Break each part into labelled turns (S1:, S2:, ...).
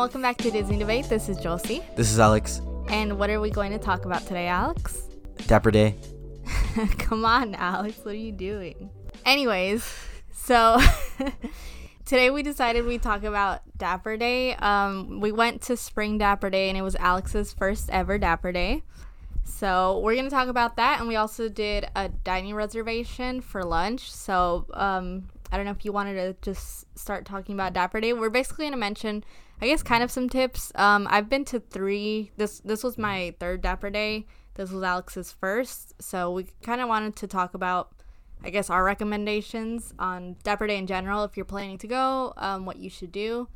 S1: welcome back to Disney Debate. This is Josie.
S2: This is Alex.
S1: And what are we going to talk about today, Alex?
S2: Dapper Day.
S1: Come on, Alex. What are you doing? Anyways, so today we decided we'd talk about Dapper Day. Um, we went to Spring Dapper Day and it was Alex's first ever Dapper Day. So we're going to talk about that. And we also did a dining reservation for lunch. So um, I don't know if you wanted to just start talking about Dapper Day. We're basically going to mention, I guess, kind of some tips. Um, I've been to three. This this was my third Dapper Day. This was Alex's first. So we kind of wanted to talk about, I guess, our recommendations on Dapper Day in general. If you're planning to go, um, what you should do.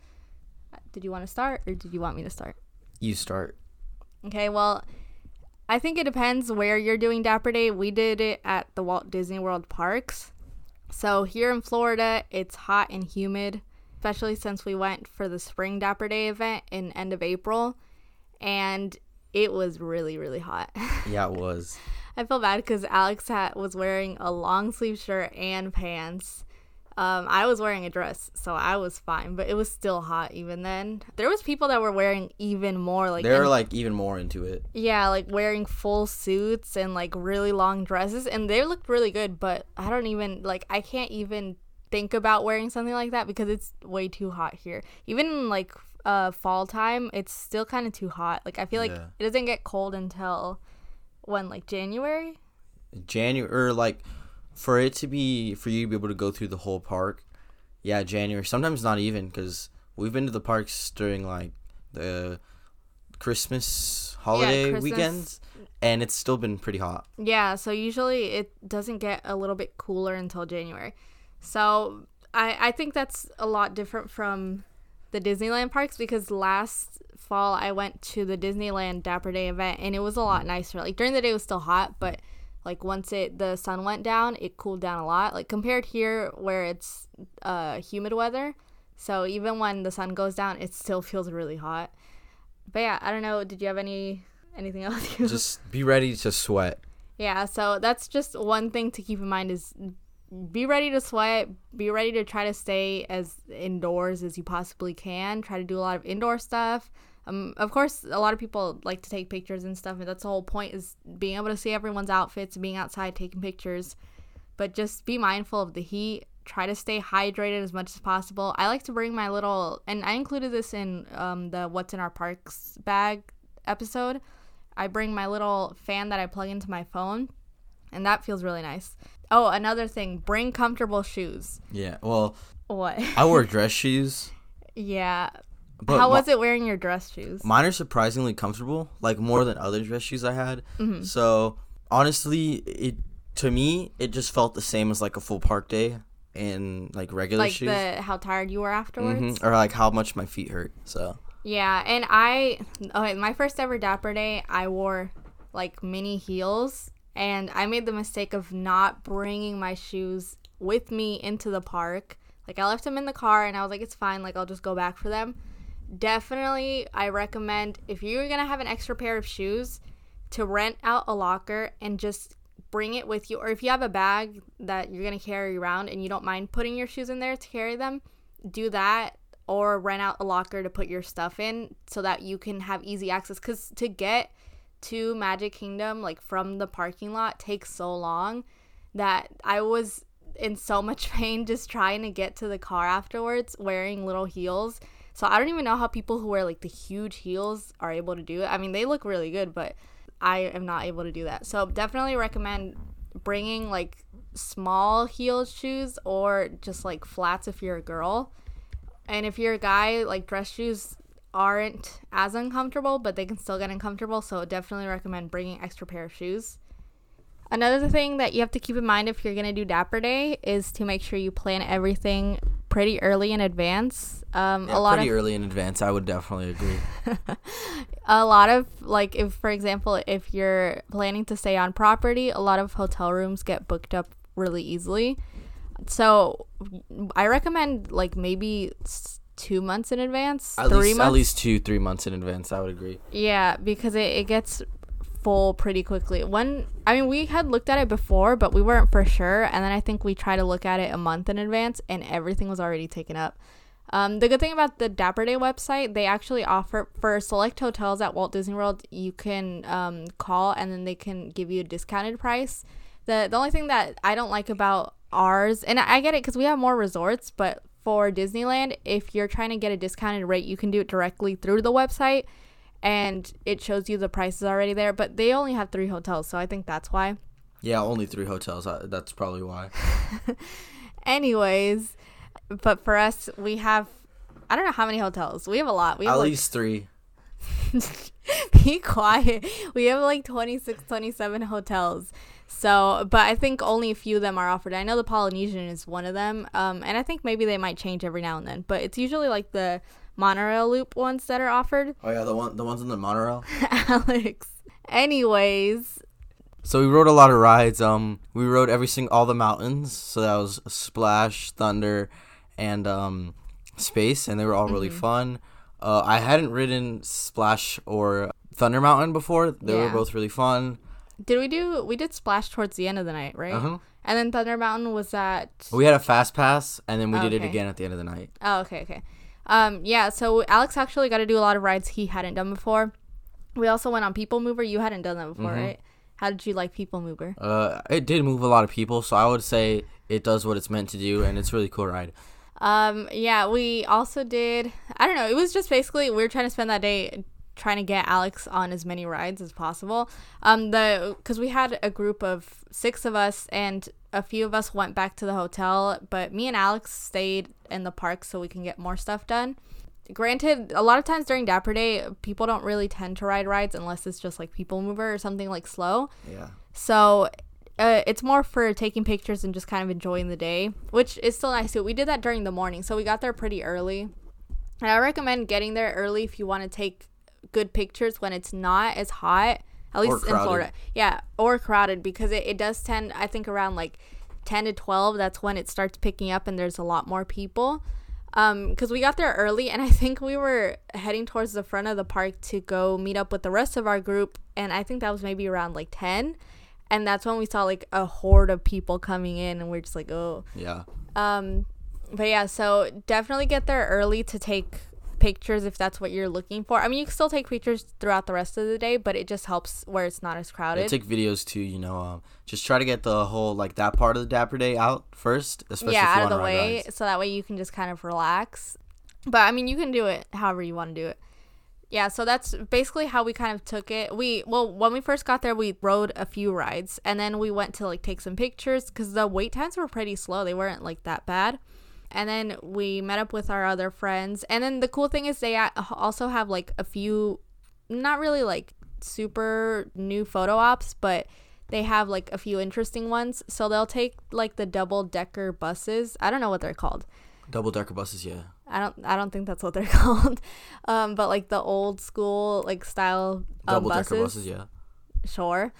S1: Did you want to start, or did you want me to start?
S2: You start.
S1: Okay. Well. I think it depends where you're doing Dapper Day. We did it at the Walt Disney World parks. So here in Florida, it's hot and humid, especially since we went for the Spring Dapper Day event in end of April, and it was really really hot.
S2: Yeah, it was.
S1: I feel bad because Alex had, was wearing a long sleeve shirt and pants. Um, I was wearing a dress, so I was fine, but it was still hot even then. There was people that were wearing even more, like
S2: They're
S1: in-
S2: like even more into it.
S1: yeah, like wearing full suits and like really long dresses, and they looked really good. But I don't even like I can't even think about wearing something like that because it's way too hot here. Even like uh fall time, it's still kind of too hot. Like I feel like
S2: Yeah.
S1: it doesn't get cold until when like January.
S2: January or like for it to be for you to be able to go through the whole park. Yeah, January. Sometimes not even because we've been to the parks during like the Christmas holiday
S1: Christmas.
S2: weekends, and it's still been pretty hot.
S1: Yeah, so usually it doesn't get a little bit cooler until January. So I, I think that's a lot different from the Disneyland parks because last fall I went to the Disneyland Dapper Day event and it was a lot nicer. Like during the day it was still hot, but like once it the sun went down, it cooled down a lot. Like compared here where it's uh humid weather. So even when the sun goes down, it still feels really hot. But yeah, I don't know, did you have any anything else
S2: Just be ready to sweat.
S1: yeah, so that's just one thing to keep in mind is be ready to sweat, be ready to try to stay as indoors as you possibly can, try to do a lot of indoor stuff. Um, of course, a lot of people like to take pictures and stuff, and that's the whole point is being able to see everyone's outfits, being outside taking pictures. But just be mindful of the heat. Try to stay hydrated as much as possible. I like to bring my little, and I included this in um, the What's in Our Parks bag episode. I bring my little fan that I plug into my phone, and that feels really nice. Oh, another thing, bring comfortable shoes.
S2: Yeah. Well,
S1: What?
S2: I wear dress shoes,
S1: yeah.
S2: but
S1: How was it wearing your dress shoes?
S2: Mine are surprisingly comfortable, like more than other dress shoes I had.
S1: Mm-hmm.
S2: So honestly, it to me it just felt the same as like a full park day in like regular
S1: like
S2: shoes,
S1: the how tired you were afterwards.
S2: hmm or like how much my feet hurt. So
S1: Yeah, and I okay, my first ever Dapper Day, I wore like mini heels, and I made the mistake of not bringing my shoes with me into the park. Like I left them in the car, and I was like, it's fine. Like I'll just go back for them. Definitely, I recommend if you're gonna have an extra pair of shoes, to rent out a locker and just bring it with you. Or if you have a bag that you're gonna carry around and you don't mind putting your shoes in there to carry them, do that or rent out a locker to put your stuff in so that you can have easy access because to get to magic kingdom like from the parking lot takes so long that i was in so much pain just trying to get to the car afterwards wearing little heels. So i don't even know how people who wear like the huge heels are able to do it. I mean they look really good but i am not able to do that. So definitely recommend bringing like small heeled shoes or just like flats if you're a girl. And if you're a guy, like dress shoes aren't as uncomfortable, but they can still get uncomfortable. So definitely recommend bringing extra pair of shoes. Another thing that you have to keep in mind if you're gonna do Dapper Day is to make sure you plan everything pretty early in advance. Um,
S2: yeah,
S1: a lot
S2: pretty
S1: of
S2: early in advance, I would definitely agree.
S1: a lot of like if for example if you're planning to stay on property a lot of hotel rooms get booked up really easily so i recommend like maybe two months in advance
S2: At
S1: three
S2: least
S1: months
S2: at least two three months in advance, I would agree.
S1: yeah because it, it gets full pretty quickly when i mean we had looked at it before but we weren't for sure and then i think we tried to look at it a month in advance and everything was already taken up Um, the good thing about the Dapper Day website, they actually offer for select hotels at Walt Disney World, you can um, call and then they can give you a discounted price. The the only thing that I don't like about ours, and I get it because we have more resorts, but for Disneyland, if you're trying to get a discounted rate, you can do it directly through the website and it shows you the prices already there. But they only have three hotels, so I think that's why.
S2: Yeah, only three hotels. That's probably why.
S1: Anyways, but for us, we have I don't know how many hotels. We have a lot. We have
S2: At
S1: like,
S2: least three.
S1: be quiet. We have like 26, 27 hotels. So, but I think only a few of them are offered. I know the Polynesian is one of them. Um, and I think maybe they might change every now and then, but it's usually like the monorail loop ones that are offered.
S2: Oh yeah, the one the ones in the monorail.
S1: Alex. Anyways,
S2: So we rode a lot of rides. Um, we rode every single all the mountains. So that was Splash, Thunder, and um, Space, and they were all really
S1: Mm-hmm.
S2: fun. Uh, I hadn't ridden Splash or Thunder Mountain before. They were both really fun.
S1: Did we do we did splash towards the end of the night, right?
S2: Uh-huh.
S1: And then Thunder Mountain was at
S2: We had a fast pass, and then we did it again at the end of the night.
S1: Oh, okay, okay. Um, yeah, so Alex actually got to do a lot of rides he hadn't done before. We also went on People Mover. You hadn't done that before,
S2: Mhm.
S1: right? How did you like People Mover?
S2: Uh, it did move a lot of people, so I would say it does what it's meant to do, and it's a really cool ride.
S1: Um, yeah, we also did. I don't know. It was just basically we were trying to spend that day trying to get Alex on as many rides as possible. Um, the because we had a group of six of us, and a few of us went back to the hotel, but me and Alex stayed in the park so we can get more stuff done. Granted, a lot of times during Dapper Day, people don't really tend to ride rides unless it's just like People Mover or something like slow.
S2: Yeah.
S1: So uh, it's more for taking pictures and just kind of enjoying the day, which is still nice too. We did that during the morning, so we got there pretty early. And I recommend getting there early if you want to take good pictures when it's not as hot, at least in. Florida. Yeah, or crowded because it, it does tend, I think, around like 10 to 12, that's when it starts picking up and there's a lot more people. Um, because we got there early and I think we were heading towards the front of the park to go meet up with the rest of our group, and I think that was maybe around like 10 and that's when we saw like a horde of people coming in and we're just like oh
S2: Yeah.
S1: um but yeah so definitely get there early to take pictures if that's what you're looking for. I mean you can still take pictures throughout the rest of the day but it just helps where it's not as
S2: Yeah,
S1: crowded
S2: take videos too. You know, um, just try to get the whole like that part of the Dapper Day out first, especially
S1: yeah
S2: if you
S1: out of the way
S2: rides.
S1: so that way you can just kind of relax. But i mean you can do it however you want to do it. Yeah so that's basically how we kind of took it. We well when we first got there we rode a few rides and then we went to like take some pictures because the wait times were pretty slow. They weren't like that bad and then we met up with our other friends and then the cool thing is they also have like a few not really like super new photo ops but they have like a few interesting ones so they'll take like the double decker buses i don't know what they're called
S2: Double decker buses, yeah.
S1: I don't I don't think that's what they're called. Um, but like the old school like style um,
S2: Double
S1: buses,
S2: decker buses, yeah.
S1: sure.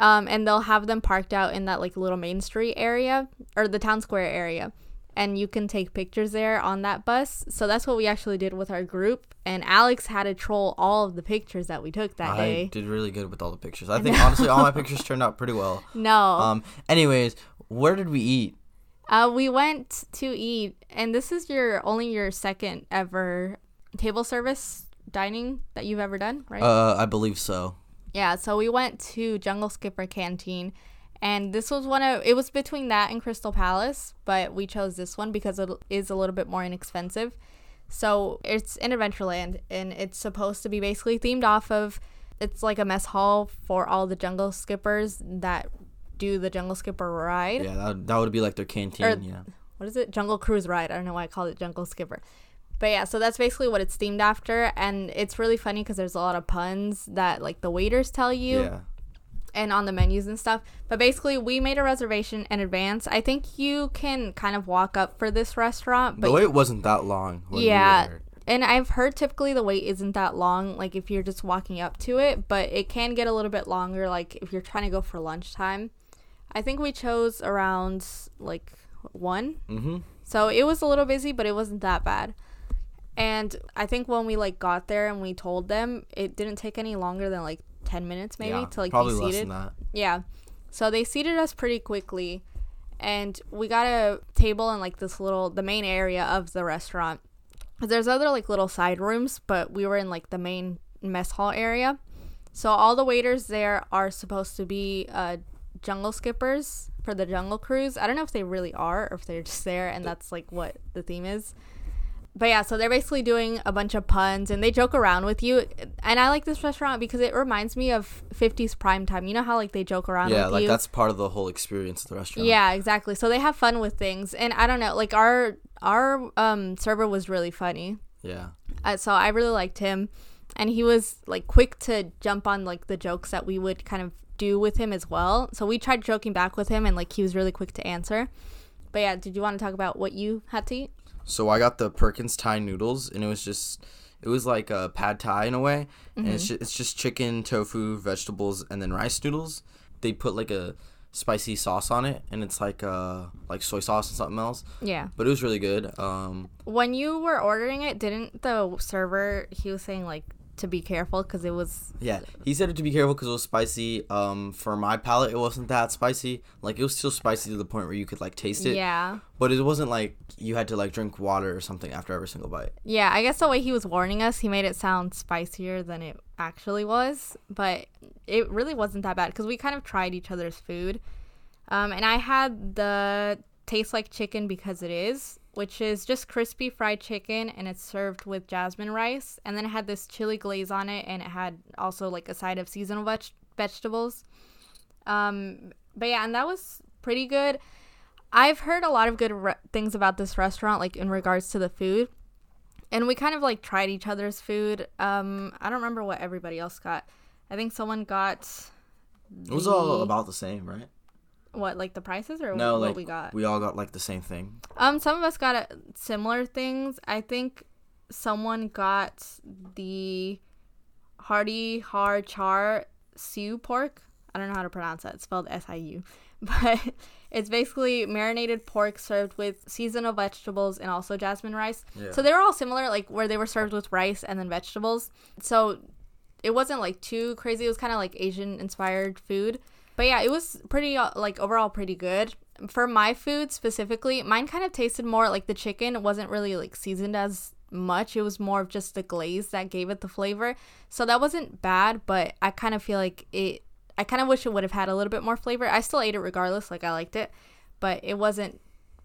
S1: Um, and they'll have them parked out in that like little main street area or the town square area. And you can take pictures there on that bus. So that's what we actually did with our group. And Alex had to troll all of the pictures that we took that
S2: I
S1: day.
S2: I did really good with all the pictures. I think honestly all my pictures turned out pretty well.
S1: No.
S2: Um. Anyways, where did we eat?
S1: Uh, we went to eat, and this is your only your second ever table service dining that you've ever done, right?
S2: Uh, I believe so.
S1: Yeah, so we went to Jungle Skipper Canteen, and this was one of it was between that and Crystal Palace, but we chose this one because it is a little bit more inexpensive. So it's in Adventureland, and it's supposed to be basically themed off of. It's like a mess hall for all the Jungle Skippers that do the Jungle Skipper ride.
S2: Yeah, that, that would be like their canteen.
S1: Or-
S2: yeah.
S1: What is it? Jungle Cruise ride. I don't know why I called it Jungle Skipper. But yeah, so that's basically what it's themed after, and it's really funny because there's a lot of puns that like the waiters tell you
S2: Yeah.
S1: And on the menus and stuff. But basically, we made a reservation in advance. I think you can kind of walk up for this restaurant, but
S2: the wait wasn't that long. when we
S1: yeah.
S2: there.
S1: And I've heard typically the wait isn't that long, like if you're just walking up to it, but it can get a little bit longer, like if you're trying to go for lunchtime. I think we chose around like one.
S2: Mm-hmm.
S1: So it was a little busy, but it wasn't that bad. And I think when we like got there and we told them, it didn't take any longer than like 10 minutes maybe
S2: yeah,
S1: to like
S2: probably
S1: be seated. Yeah. So they seated us pretty quickly and we got a table in like this little the main area of the restaurant. there's other like little side rooms, but we were in like the main mess hall area. So all the waiters there are supposed to be uh, jungle skippers for the jungle cruise. I don't know if they really are or if they're just there and that's like what the theme is. But yeah, so they're basically doing a bunch of puns and they joke around with you. And I like this restaurant because it reminds me of 50s prime time. You know how like they joke around
S2: yeah,
S1: with
S2: like
S1: you?
S2: that's part of the whole experience of the restaurant.
S1: Yeah, exactly. So they have fun with things. And I don't know, like our our um server was really funny.
S2: Yeah.
S1: Uh, so I really liked him, and he was like quick to jump on like the jokes that we would kind of do with him as well. So we tried joking back with him, and like he was really quick to answer. But yeah, did you want to talk about what you had to eat?
S2: So I got the Perkins Thai noodles, and it was just, it was like a pad Thai in a way, and it's just, it's just chicken, tofu, vegetables, and then rice noodles. They put like a spicy sauce on it, and it's like uh like soy sauce and something else.
S1: Yeah.
S2: But it was really good. Um,
S1: When you were ordering it, didn't the server he was saying like to be careful because it was
S2: yeah, he said it to be careful because it was spicy. Um, for my palate, it wasn't that spicy. Like it was still spicy to the point where you could like taste it.
S1: yeah
S2: But it wasn't like you had to like drink water or something after every single bite.
S1: yeah. I guess the way he was warning us, he made it sound spicier than it actually was, but it really wasn't that bad because we kind of tried each other's food. Um, and I had the taste like chicken because it is, which is just crispy fried chicken and it's served with jasmine rice. And then it had this chili glaze on it and it had also like a side of seasonal veg- vegetables. Um, but yeah, and that was pretty good. I've heard a lot of good re- things about this restaurant, like in regards to the food. And we kind of like tried each other's food. Um, I don't remember what everybody else got. I think someone got
S2: It was all about the same, right?
S1: What like the prices or
S2: No,
S1: what
S2: like
S1: we got.
S2: we all got like the same thing.
S1: Um, some of us got uh, similar things. I think someone got the hearty har char siu pork. I don't know how to pronounce that. It's spelled S I U, but it's basically marinated pork served with seasonal vegetables and also jasmine rice.
S2: Yeah.
S1: So they were all similar, like where they were served with rice and then vegetables. So it wasn't like too crazy. It was kind of like Asian inspired food. But yeah, it was pretty uh, like overall pretty good. For my food specifically, mine kind of tasted more like the chicken wasn't really like seasoned as much. It was more of just the glaze that gave it the flavor. So that wasn't bad, but I kind of feel like it I kind of wish it would have had a little bit more flavor. I still ate it regardless, like I liked it, but it wasn't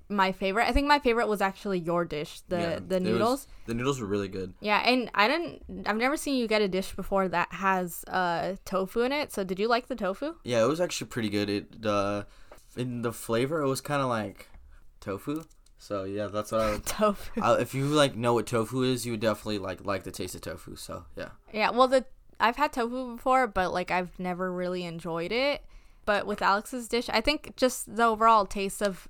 S1: my favorite. I think my favorite was actually your dish, the
S2: Yeah,
S1: the
S2: it was-
S1: noodles.
S2: the noodles were really good.
S1: Yeah, and I didn't. I've never seen you get a dish before that has uh tofu in it. So did you like the tofu?
S2: Yeah, it was actually pretty good. It uh, in the flavor, it was kind of like tofu. So yeah, that's what I. Would,
S1: Tofu.
S2: I if you like know what tofu is, you would definitely like like the taste of tofu. So yeah.
S1: Yeah, well, the I've had tofu before, but like I've never really enjoyed it. But with Alex's dish, I think just the overall taste of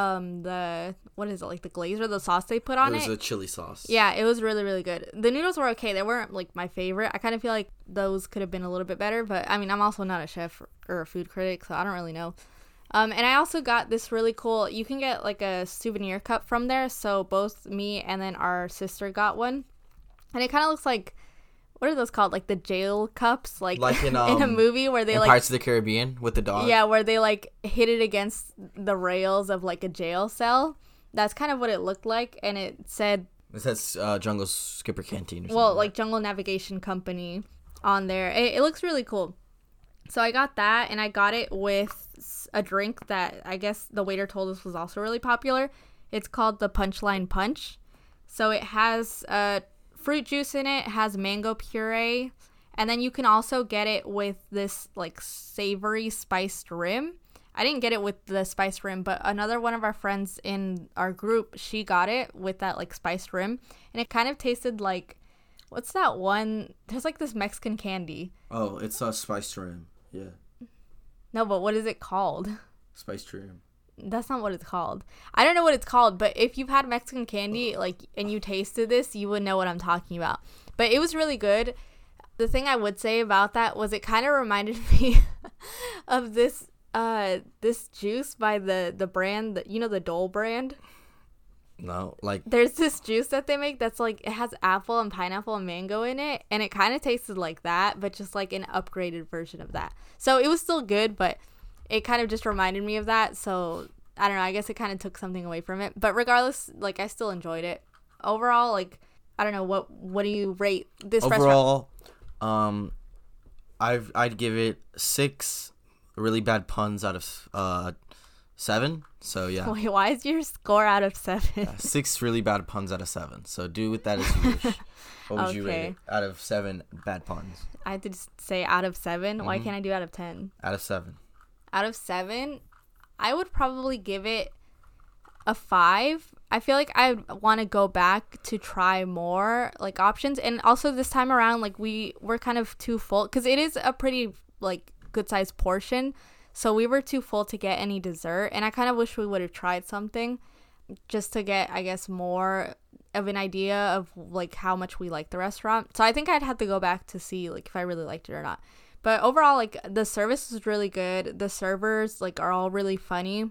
S1: um the what is it like the glaze or the sauce they put on
S2: it
S1: it.
S2: was a chili sauce.
S1: yeah, it was really really good. The noodles were okay. They weren't like my favorite. I kind of feel like those could have been a little bit better, but I mean, I'm also not a chef or a food critic, so I don't really know. Um, and I also got this really cool. You can get like a souvenir cup from there. So both me and then our sister got one, and it kind of looks like what are those called? Like the jail cups, like,
S2: Like in,
S1: in a
S2: um,
S1: movie where they
S2: In
S1: like
S2: Pirates of the Caribbean with the dog.
S1: yeah, where they like hit it against the rails of like a jail cell. That's kind of what it looked like, and it said
S2: It says uh, Jungle Skipper Canteen. Or something
S1: well, like Jungle Navigation Company on there. It, it looks really cool. So I got that, and I got it with a drink that I guess the waiter told us was also really popular. It's called the Punchline Punch. So it has uh, fruit juice in it, has mango puree, and then you can also get it with this like savory spiced rim. I didn't get it with the spiced rim, but another one of our friends in our group, she got it with that like spiced rim, and it kind of tasted like what's that one? There's like this Mexican candy.
S2: Oh, it's a spice rim. Yeah,
S1: No, but what is it called?
S2: spice trim.
S1: That's not what it's called. I don't know what it's called, but if you've had Mexican candy, like, and you tasted this, you would know what I'm talking about. But it was really good. The thing I would say about that was it kind of reminded me of this uh this juice by the the brand that you know the Dole brand.
S2: No, like
S1: There's this juice that they make that's like it has apple and pineapple and mango in it, and it kind of tasted like that, but just like an upgraded version of that. So it was still good, but it kind of just reminded me of that. So I don't know. I guess it kind of took something away from it, but regardless, like I still enjoyed it. overall, like I don't know what what do you rate this restaurant?
S2: Overall, um, I've I'd give it six really bad puns out of uh seven. So yeah,
S1: Wait, why is your score out of seven?
S2: six really bad puns out of seven. So do with that as you wish. What would you rate
S1: Okay.
S2: it out of seven bad puns?
S1: I had to say out of 7 Why
S2: Mhm.
S1: can't I do out of ten?
S2: Out of seven.
S1: Out of seven, I would probably give it a five. I feel like I want to go back to try more like options, and also this time around, like we were kind of too full because it is a pretty like good sized portion, so we were too full to get any dessert, and I kind of wish we would have tried something just to get, I guess, more of an idea of like how much we like the restaurant. So I think I'd have to go back to see like if I really liked it or not. But overall, like the service is really good. The servers like are all really funny.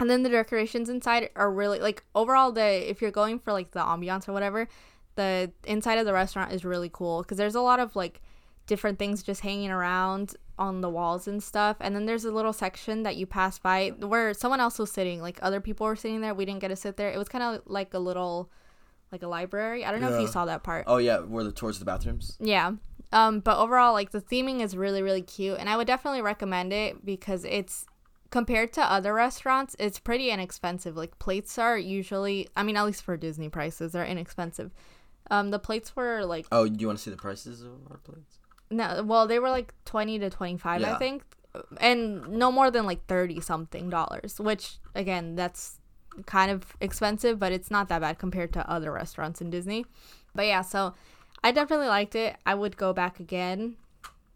S1: And then the decorations inside are really like overall the if you're going for like the ambiance or whatever, the inside of the restaurant is really cool because there's a lot of like different things just hanging around on the walls and stuff. And then there's a little section that you pass by where someone else was sitting, like other people were sitting there. We didn't get to sit there. It was kind of like a little like a library. I don't know if you saw that part.
S2: Oh yeah, were the towards the bathrooms?
S1: Yeah. Um, but overall, like the theming is really, really cute, and I would definitely recommend it because it's compared to other restaurants, it's pretty inexpensive. Like plates are usually, I mean, at least for Disney prices, they're inexpensive. Um, the plates were like
S2: Oh, do you want to see the prices of our plates?
S1: no, well, they were like twenty to twenty five, I think, and no more than like thirty something dollars. Which again, that's kind of expensive, but it's not that bad compared to other restaurants in Disney. But yeah, so I definitely liked it. I would go back again.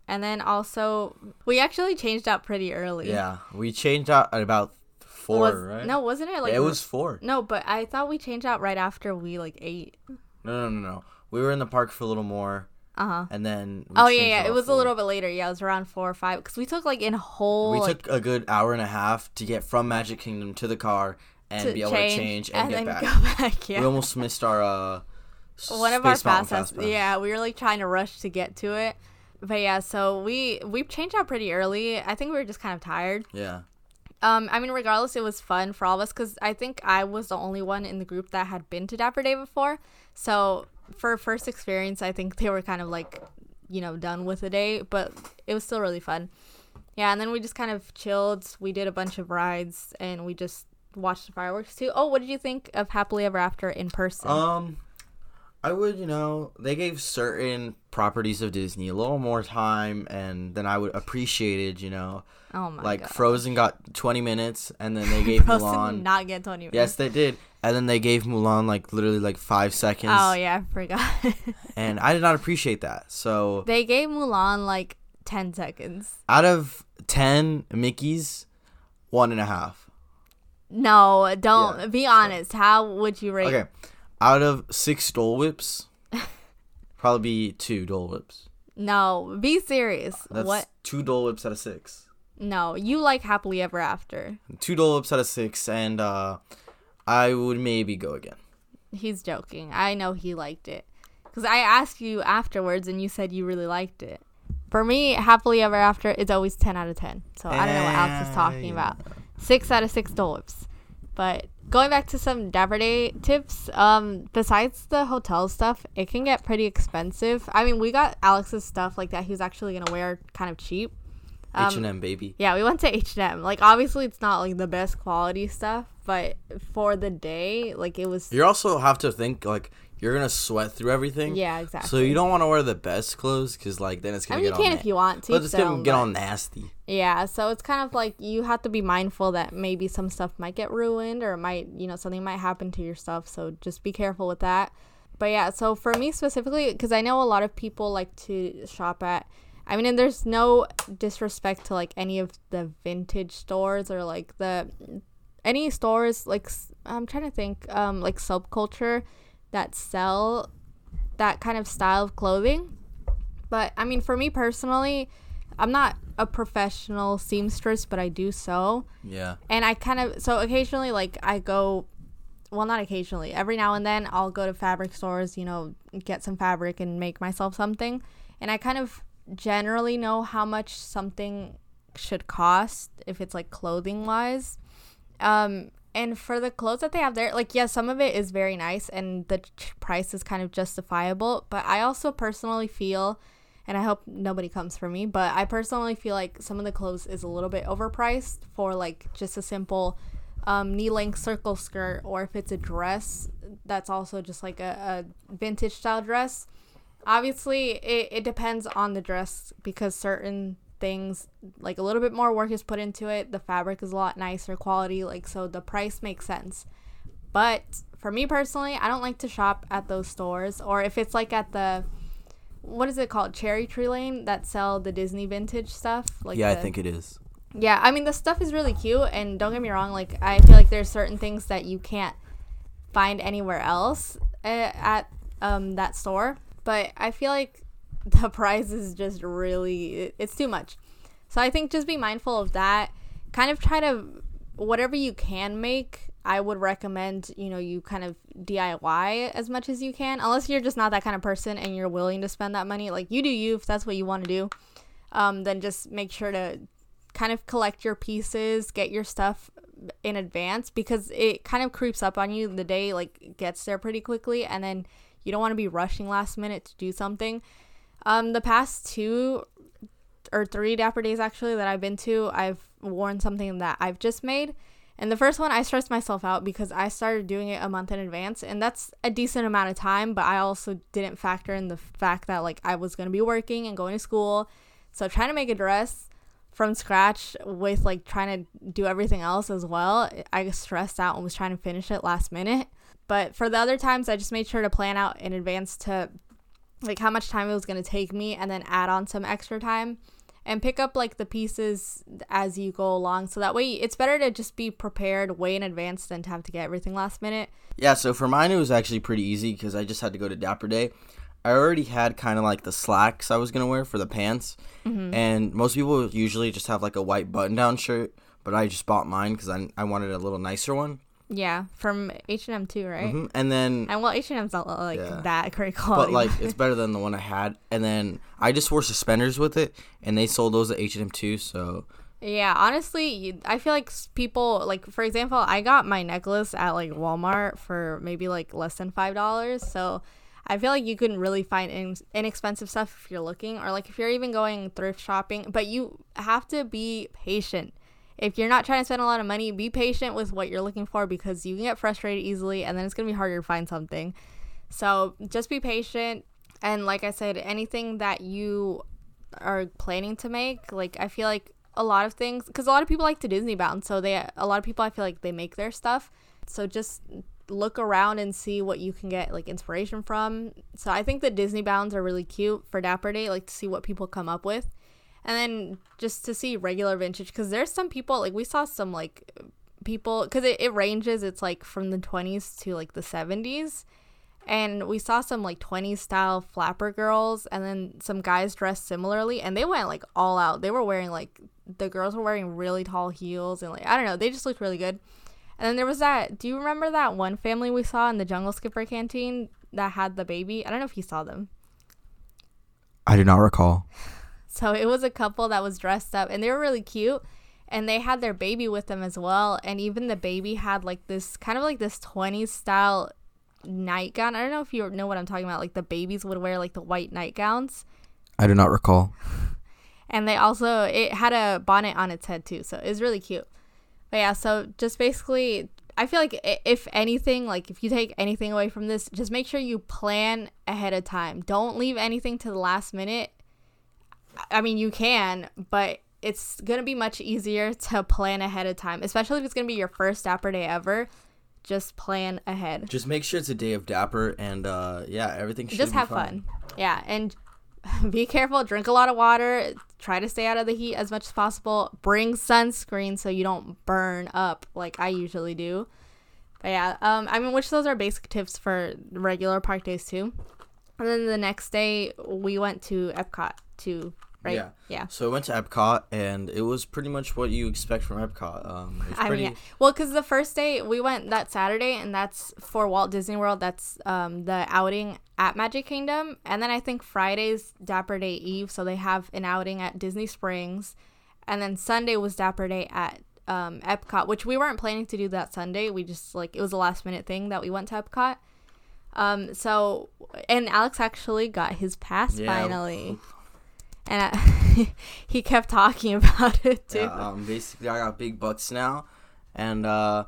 S1: And then also, we actually changed out pretty early.
S2: Yeah, we changed out at about four,
S1: Was-
S2: right?
S1: No, wasn't it like
S2: it was four.
S1: No, but I thought we changed out right after we like ate.
S2: No, no, no, no. We were in the park for a little more,
S1: Uh huh.
S2: and then.
S1: Oh yeah, yeah. It was a little bit later. Yeah, it was around four or five because we took like in whole
S2: We
S1: like,
S2: took a good hour and a half to get from Magic Kingdom to the car and be able to change and, get
S1: then
S2: back.
S1: go back. Yeah.
S2: We almost missed our uh.
S1: One of our fast
S2: Fast
S1: pass.
S2: Pass.
S1: Yeah, we were like trying to rush to get to it. But yeah, so we we changed out pretty early. I think we were just kind of tired.
S2: Yeah.
S1: Um, I mean, regardless, it was fun for all of us because I think I was the only one in the group that had been to Dapper Day before. So for first experience, I think they were kind of like, you know, done with the day, but it was still really fun. Yeah, and then we just kind of chilled. We did a bunch of rides and we just watched the fireworks too. Oh, what did you think of Happily Ever After in person?
S2: Um, I would, you know, they gave certain properties of Disney a little more time, and then I would appreciate it. You know,
S1: oh my god.
S2: like
S1: god.
S2: Frozen got 20 minutes, and then they gave
S1: Frozen
S2: Mulan.
S1: did not get 20 minutes.
S2: Yes, they did, and then they gave Mulan like literally like five seconds,
S1: Oh yeah, I forgot.
S2: and I did not appreciate that. So
S1: they gave Mulan like 10 seconds.
S2: out of 10 Mickey's, one and a half.
S1: No, don't
S2: Yeah,
S1: be honest. How would you rate?
S2: Okay, out of six Dole Whips, probably be two Dole Whips.
S1: No, be serious.
S2: That's
S1: what?
S2: two Dole Whips out of six.
S1: No, you like happily ever after.
S2: two Dole Whips out of six, and uh, I would maybe go again.
S1: He's joking. I know he liked it because I asked you afterwards, and you said you really liked it. For me, happily ever after is always 10 out of 10. So I don't know what Alex is talking about. Six out of six Dole Whips. But going back to some Dapper Day tips, um, besides the hotel stuff, it can get pretty expensive. I mean, we got Alex's stuff like that he was actually gonna wear kind of cheap. Um,
S2: H and M baby.
S1: Yeah, we went to H and M. Like, obviously, it's not like the best quality stuff, but for the day, like it was.
S2: You also have to think like you're gonna sweat through everything.
S1: Yeah, exactly.
S2: So you don't want to wear the best clothes because like then it's gonna I
S1: mean, you
S2: get all
S1: can
S2: na-
S1: if you want to.
S2: but it's
S1: so,
S2: gonna get all nasty.
S1: Yeah, so it's kind of like you have to be mindful that maybe some stuff might get ruined or it might, you know, something might happen to your stuff. So just be careful with that. But yeah, so for me specifically, because I know a lot of people like to shop at, I mean, and there's no disrespect to like any of the vintage stores or like the any stores like I'm trying to think um like subculture that sell that kind of style of clothing. But I mean, for me personally, I'm not a professional seamstress, but I do sew.
S2: Yeah.
S1: And I kind of, so occasionally, like, I go, well, not occasionally, every now and then I'll go to fabric stores, you know, get some fabric and make myself something. And I kind of generally know how much something should cost if it's like clothing wise. Um, And for the clothes that they have there, like, yeah, some of it is very nice and the price is kind of justifiable. But I also personally feel, and I hope nobody comes for me, but I personally feel like some of the clothes is a little bit overpriced for like just a simple um, knee length circle skirt, or if it's a dress that's also just like a, a vintage style dress. Obviously, it, it depends on the dress because certain things like a little bit more work is put into it. The fabric is a lot nicer quality like so the price makes sense. But for me personally i don't like to shop at those stores or if it's like at the what is it called? Cherry tree lane that sell the disney vintage stuff like
S2: yeah,
S1: the,
S2: I think it is.
S1: yeah i mean the stuff is really cute and don't get me wrong like i feel like there's certain things that you can't find anywhere else uh, at um, that store. But i feel like the price is just really it- it's too much. So i think just be mindful of that. Kind of try to whatever you can make i would recommend you know you kind of diy as much as you can. Unless you're just not that kind of person and you're willing to spend that money like you do you if that's what you want to do um, then just make sure to kind of collect your pieces get your stuff in advance because it kind of creeps up on you. The day like gets there pretty quickly and then you don't want to be rushing last minute to do something um, the past two or three Dapper days actually that I've been to, I've worn something that I've just made. And the first one, I stressed myself out because I started doing it a month in advance, and that's a decent amount of time. But I also didn't factor in the fact that like I was gonna be working and going to school, so trying to make a dress from scratch with like trying to do everything else as well, I stressed out and was trying to finish it last minute. But for the other times, I just made sure to plan out in advance to like how much time it was going to take me and then add on some extra time and pick up like the pieces as you go along so that way it's better to just be prepared way in advance than to have to get everything last minute
S2: Yeah, so for mine it was actually pretty easy because I just had to go to Dapper Day. I already had kind of like the slacks I was gonna wear for the pants, mm-hmm. and most people usually just have like a white button-down shirt, but I just bought mine because I I wanted a little nicer one.
S1: Yeah from h&m too right
S2: hmm And then,
S1: and well h&m's not like
S2: Yeah.
S1: that great quality, but
S2: like it's better than the one I had. And then I just wore suspenders with it, and they sold those at H and M too. So
S1: Yeah, honestly, I feel like people like for example, I got my necklace at like Walmart for maybe like less than five dollars. So I feel like you can really find in- inexpensive stuff if you're looking, or like if you're even going thrift shopping. But you have to be patient. If you're not trying to spend a lot of money, be patient with what you're looking for because you can get frustrated easily, and then it's gonna be harder to find something. So just be patient. And like I said, anything that you are planning to make, like I feel like a lot of things, because a lot of people like to Disney bound, so they a lot of people I feel like they make their stuff. So just look around and see what you can get like inspiration from. So I think the Disney bounds are really cute for Dapper Day, like to see what people come up with. And then just to see regular vintage, because there's some people like we saw some like people because it, it ranges. It's like from the 20s to like the 70s and we saw some like 20s style flapper girls and then some guys dressed similarly and they went like all out they were wearing like the girls were wearing really tall heels and like i don't know they just looked really good and then there was that do you remember that one family we saw in the jungle skipper canteen that had the baby i don't know if you saw them
S2: I do not recall.
S1: So it was a couple that was dressed up and they were really cute and they had their baby with them as well and even the baby had like this kind of like this 20s style nightgown. I don't know if you know what i'm talking about like the babies would wear like the white nightgowns.
S2: I do not recall.
S1: and they also it had a bonnet on its head too so it was really cute. But yeah so just basically i feel like if anything like if you take anything away from this just make sure you plan ahead of time. Don't leave anything to the last minute i mean you can but it's gonna be much easier to plan ahead of time especially if it's gonna be your first dapper day ever just plan ahead
S2: Just make sure it's a day of Dapper, and uh, yeah, everything should be.
S1: just have fun. Yeah, and be careful. Drink a lot of water. Try to stay out of the heat as much as possible. Bring sunscreen so you don't burn up like I usually do. But yeah, um, I mean, which those are basic tips for regular park days too. And then the next day we went to Epcot too, right?
S2: Yeah.
S1: Yeah.
S2: So I went to Epcot, and it was pretty much what you expect from Epcot. Um,
S1: I
S2: pretty.
S1: mean, yeah. well, because the first day we went that Saturday, and that's for Walt Disney World. That's um, the outing at Magic Kingdom, and then I think Friday's Dapper Day Eve, so they have an outing at Disney Springs, and then Sunday was Dapper Day at um, Epcot, which we weren't planning to do that Sunday. We just like it was a last minute thing that we went to Epcot. Um, so and Alex actually got his pass
S2: Yeah.
S1: finally, and I, he kept talking about it too.
S2: Yeah, um, basically, I got big bucks now, and uh,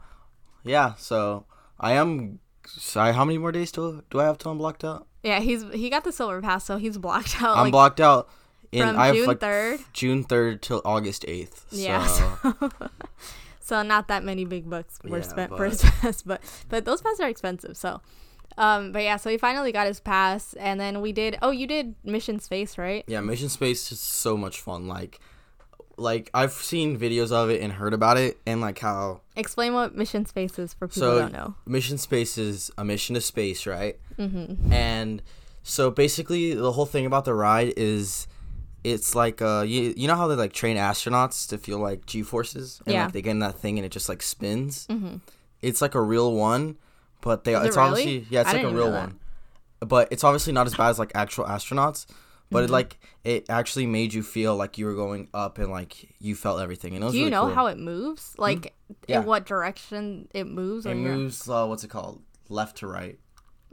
S2: yeah. So I am. Sorry, how many more days do do I have till I'm blocked out?
S1: Yeah, he's he got the silver pass, so he's blocked out.
S2: I'm
S1: like,
S2: blocked out in
S1: from
S2: I have
S1: June
S2: like
S1: 3rd?
S2: June third till August eighth.
S1: Yeah,
S2: So,
S1: so, so not that many big bucks were
S2: Yeah,
S1: spent for
S2: but-
S1: his pass, but but those passes are expensive. So, um, but yeah, so he finally got his pass, and then we did. Oh, you did Mission Space, right?
S2: yeah, Mission Space is so much fun. Like, like I've seen videos of it and heard about it, and like how
S1: Explain what Mission Space is for people
S2: so
S1: who don't know.
S2: Mission Space is a mission to space, right? Mm-hmm. And so basically, the whole thing about the ride is. It's like uh you, you know how they like train astronauts to feel like G forces and
S1: Yeah.
S2: like they get in that thing and it just like spins. Mm-hmm. It's like a real one, but they
S1: Is it
S2: it's
S1: really?
S2: obviously yeah it's
S1: I
S2: like a real one, but it's obviously not as bad as like actual astronauts. But
S1: Mm-hmm.
S2: it like it actually made you feel like you were going up and like you felt everything. And it was
S1: Do you
S2: really
S1: know
S2: cool.
S1: how it moves? Like
S2: Yeah.
S1: in what direction it moves?
S2: it
S1: when you're-
S2: moves? Uh, what's it called? Left to right.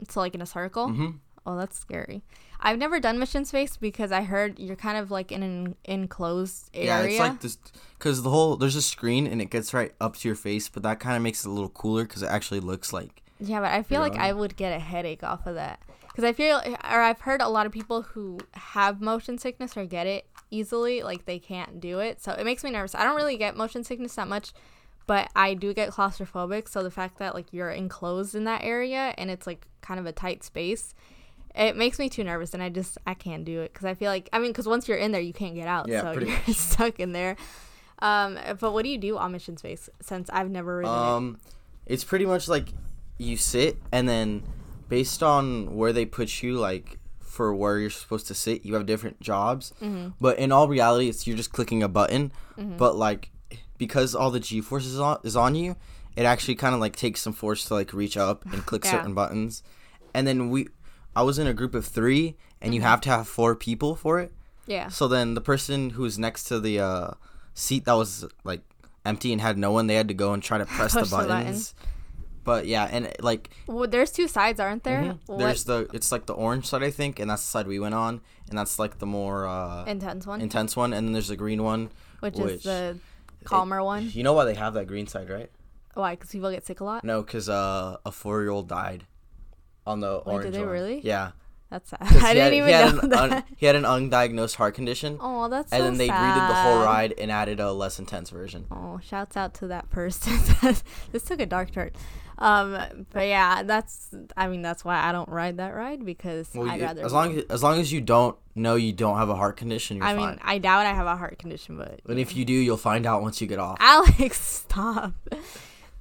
S1: So like in a circle. Mm-hmm. Oh, that's scary. I've never done Mission Space because I heard you're kind of like in an enclosed area.
S2: Yeah, it's like this because the whole there's a screen and it gets right up to your face, but that kind of makes it a little cooler because it actually looks like
S1: Yeah, but I feel like. I would get a headache off of that. Because I feel, or I've heard a lot of people who have motion sickness or get it easily, like they can't do it. So it makes me nervous. I don't really get motion sickness that much, but I do get claustrophobic. So the fact that like you're enclosed in that area and it's like kind of a tight space, it makes me too nervous. And I just, I can't do it. Because I feel like, I mean, because once you're in there, you can't get out.
S2: Yeah,
S1: so
S2: pretty
S1: you're stuck in there. Um, but what do you do on Mission Space since I've never ridden it?
S2: um, it's pretty much like you sit and then based on where they put you, like for where you're supposed to sit, you have different jobs.
S1: Mm-hmm.
S2: But in all reality, it's you're just clicking a button. But like because all the G force is on is on you, it actually kind of like takes some force to like reach up and click
S1: Yeah.
S2: certain buttons. And then we, I was in a group of three, and
S1: Mm-hmm.
S2: you have to have four people for it.
S1: Yeah.
S2: So then the person who was next to the uh, seat that was like empty and had no one, they had to go and try to press the
S1: Push the button.
S2: But yeah, and like
S1: Well, there's two sides, aren't there?
S2: Mm-hmm. there's the it's like the orange side I think, and that's the side we went on, and that's like the more uh,
S1: intense one,
S2: intense one, and then there's the green one,
S1: which,
S2: which-
S1: is the calmer one.
S2: You know why they have that green side, right?
S1: Why? Because people get sick a lot.
S2: No, because uh, a four year old died on the
S1: Wait, did they
S2: one.
S1: really?
S2: Yeah.
S1: That's sad. I didn't
S2: had-
S1: even know
S2: an
S1: that.
S2: un- he had an undiagnosed heart condition,
S1: oh, that's sad.
S2: and
S1: so
S2: then they
S1: sad.
S2: redid the whole ride and added a less intense version.
S1: Oh, shouts out to that person. this took a dark turn. Um, but yeah, that's. I mean, that's why I don't ride that ride because
S2: Well,
S1: I'd
S2: you-
S1: rather.
S2: as long as as long as you don't know you don't have a heart condition, you're
S1: I
S2: fine.
S1: mean, I doubt I have a heart condition, but
S2: and if you do, you'll find out once you get off.
S1: Alex, stop.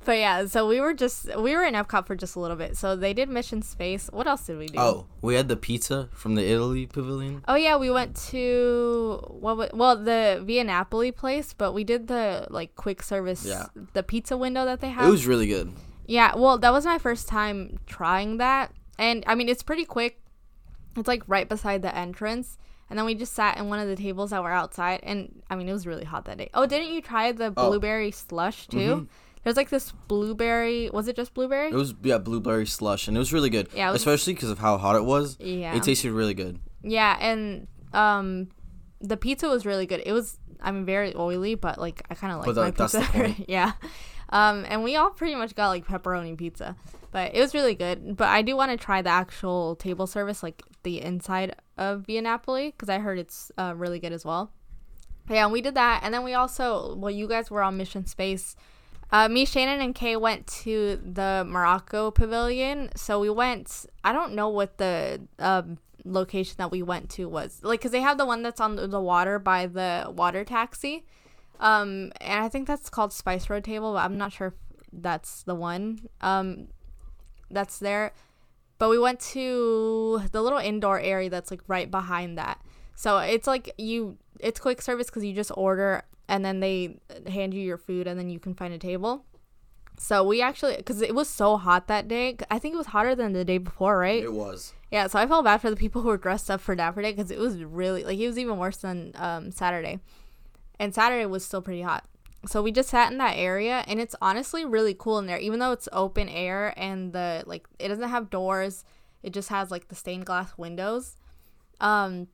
S1: But yeah, so we were just we were in Epcot for just a little bit. So they did Mission Space. What else did we do?
S2: Oh, we had the pizza from the Italy pavilion.
S1: Oh yeah, we went to what? Well, the Via Napoli place, but we did the like quick service,
S2: Yeah.
S1: the pizza window that they have.
S2: It was really good.
S1: Yeah, well, that was my first time trying that, and I mean it's pretty quick. It's like right beside the entrance, and then we just sat in one of the tables that were outside, and I mean it was really hot that day. Oh, didn't you try the
S2: Oh.
S1: blueberry slush too? There's like this blueberry. Was it just blueberry?
S2: It was yeah, blueberry slush, and it was really good.
S1: Yeah,
S2: especially because of how hot it was.
S1: Yeah.
S2: it tasted really good.
S1: Yeah, and um, the pizza was really good. It was, I mean, very oily, but like I kind of like my
S2: that-
S1: pizza. yeah, um, and we all pretty much got like pepperoni pizza, but it was really good. But I do want to try the actual table service, like the inside of Via Napoli, because I heard it's uh, really good as well. Yeah, and we did that, and then we also, well, you guys were on Mission Space. Uh, me, Shannon, and Kay went to the Morocco Pavilion. So we went. I don't know what the um, location that we went to was like, cause they have the one that's on the water by the water taxi. Um, and I think that's called Spice Road Table, but I'm not sure if that's the one. Um, that's there. But we went to the little indoor area that's like right behind that. So it's like you, it's quick service because you just order and then they hand you your food and then you can find a table. So we actually, because it was so hot that day, I think it was hotter than the day before, right?
S2: It was.
S1: Yeah, so I felt bad for the people who were dressed up for Dapper Day because it was really like it was even worse than um, Saturday, and Saturday was still pretty hot. so we just sat in that area and it's honestly really cool in there. Even though it's open air and the like it doesn't have doors it just has like the stained glass windows. Um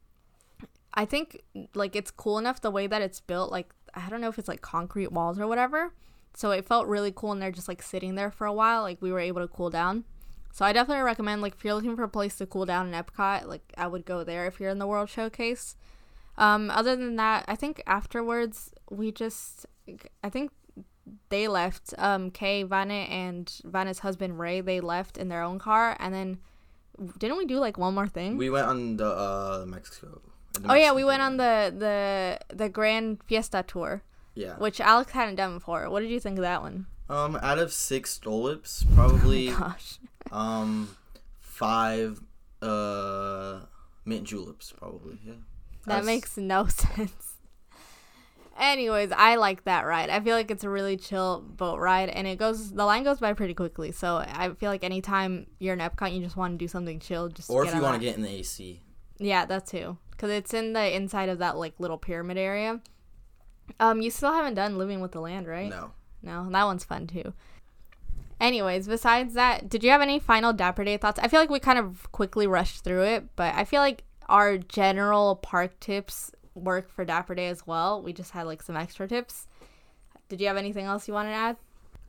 S1: i think like it's cool enough the way that it's built like i don't know if it's like concrete walls or whatever. So it felt really cool in there just like sitting there for a while like we were able to cool down. So i definitely recommend like if you're looking for a place to cool down in epcot like i would go there if you're in the world showcase um other than that i think afterwards we just I think they left. Um, Kay, Vanna, and Vanna's husband Ray, they left in their own car, and then didn't we do like one more thing?
S2: We went on the uh Mexico. the
S1: oh yeah, we went on the the the Grand Fiesta tour,
S2: Yeah.
S1: which Alex hadn't done before. What did you think of that one?
S2: Um, out of six tulips, probably
S1: Gosh,
S2: um five uh mint juleps, probably. Yeah.
S1: That
S2: That's-
S1: makes no sense. Anyways, I like that ride. I feel like it's a really chill boat ride, and it goes the line goes by pretty quickly. So I feel like anytime you're in Epcot, you just want to do something chill. Just
S2: Or
S1: get
S2: if you want to get in the AC.
S1: Yeah, that too. Because it's in the inside of that like little pyramid area. Um, you still haven't done Living with the Land, right?
S2: No.
S1: No, that one's fun too. Anyways, besides that, did you have any final Dapper Day thoughts? I feel like we kind of quickly rushed through it, but I feel like our general park tips work for Dapper Day as well. We just had like some extra tips. Did you have anything else you wanted to add?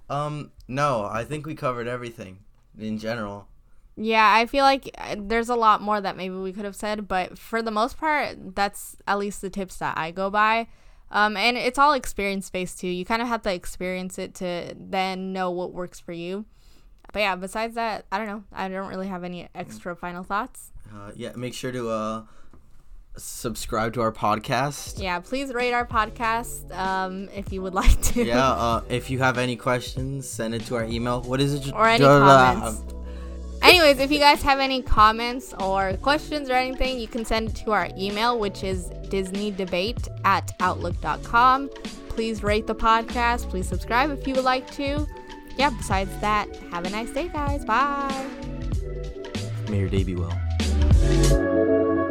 S2: Um, no, I think we covered everything in general.
S1: Yeah, I feel like uh, there's a lot more that maybe we could have said, but for the most part, that's at least the tips that I go by. Um, and it's all experience based too. You kind of have to experience it to then know what works for you. But yeah, besides that, I don't know. I don't really have any extra final thoughts.
S2: Uh, yeah, make sure to uh subscribe to our podcast.
S1: Yeah, please rate our podcast um, if you would like to.
S2: yeah, uh, if you have any questions, send it to our email. What is it?
S1: Or any comments. Anyways, if you guys have any comments or questions or anything, you can send it to our email, which is disneydebate at outlook.com. Please rate the podcast. Please subscribe if you would like to. Yeah, besides that, have a nice day, guys. Bye.
S2: May your day be well. Thank you.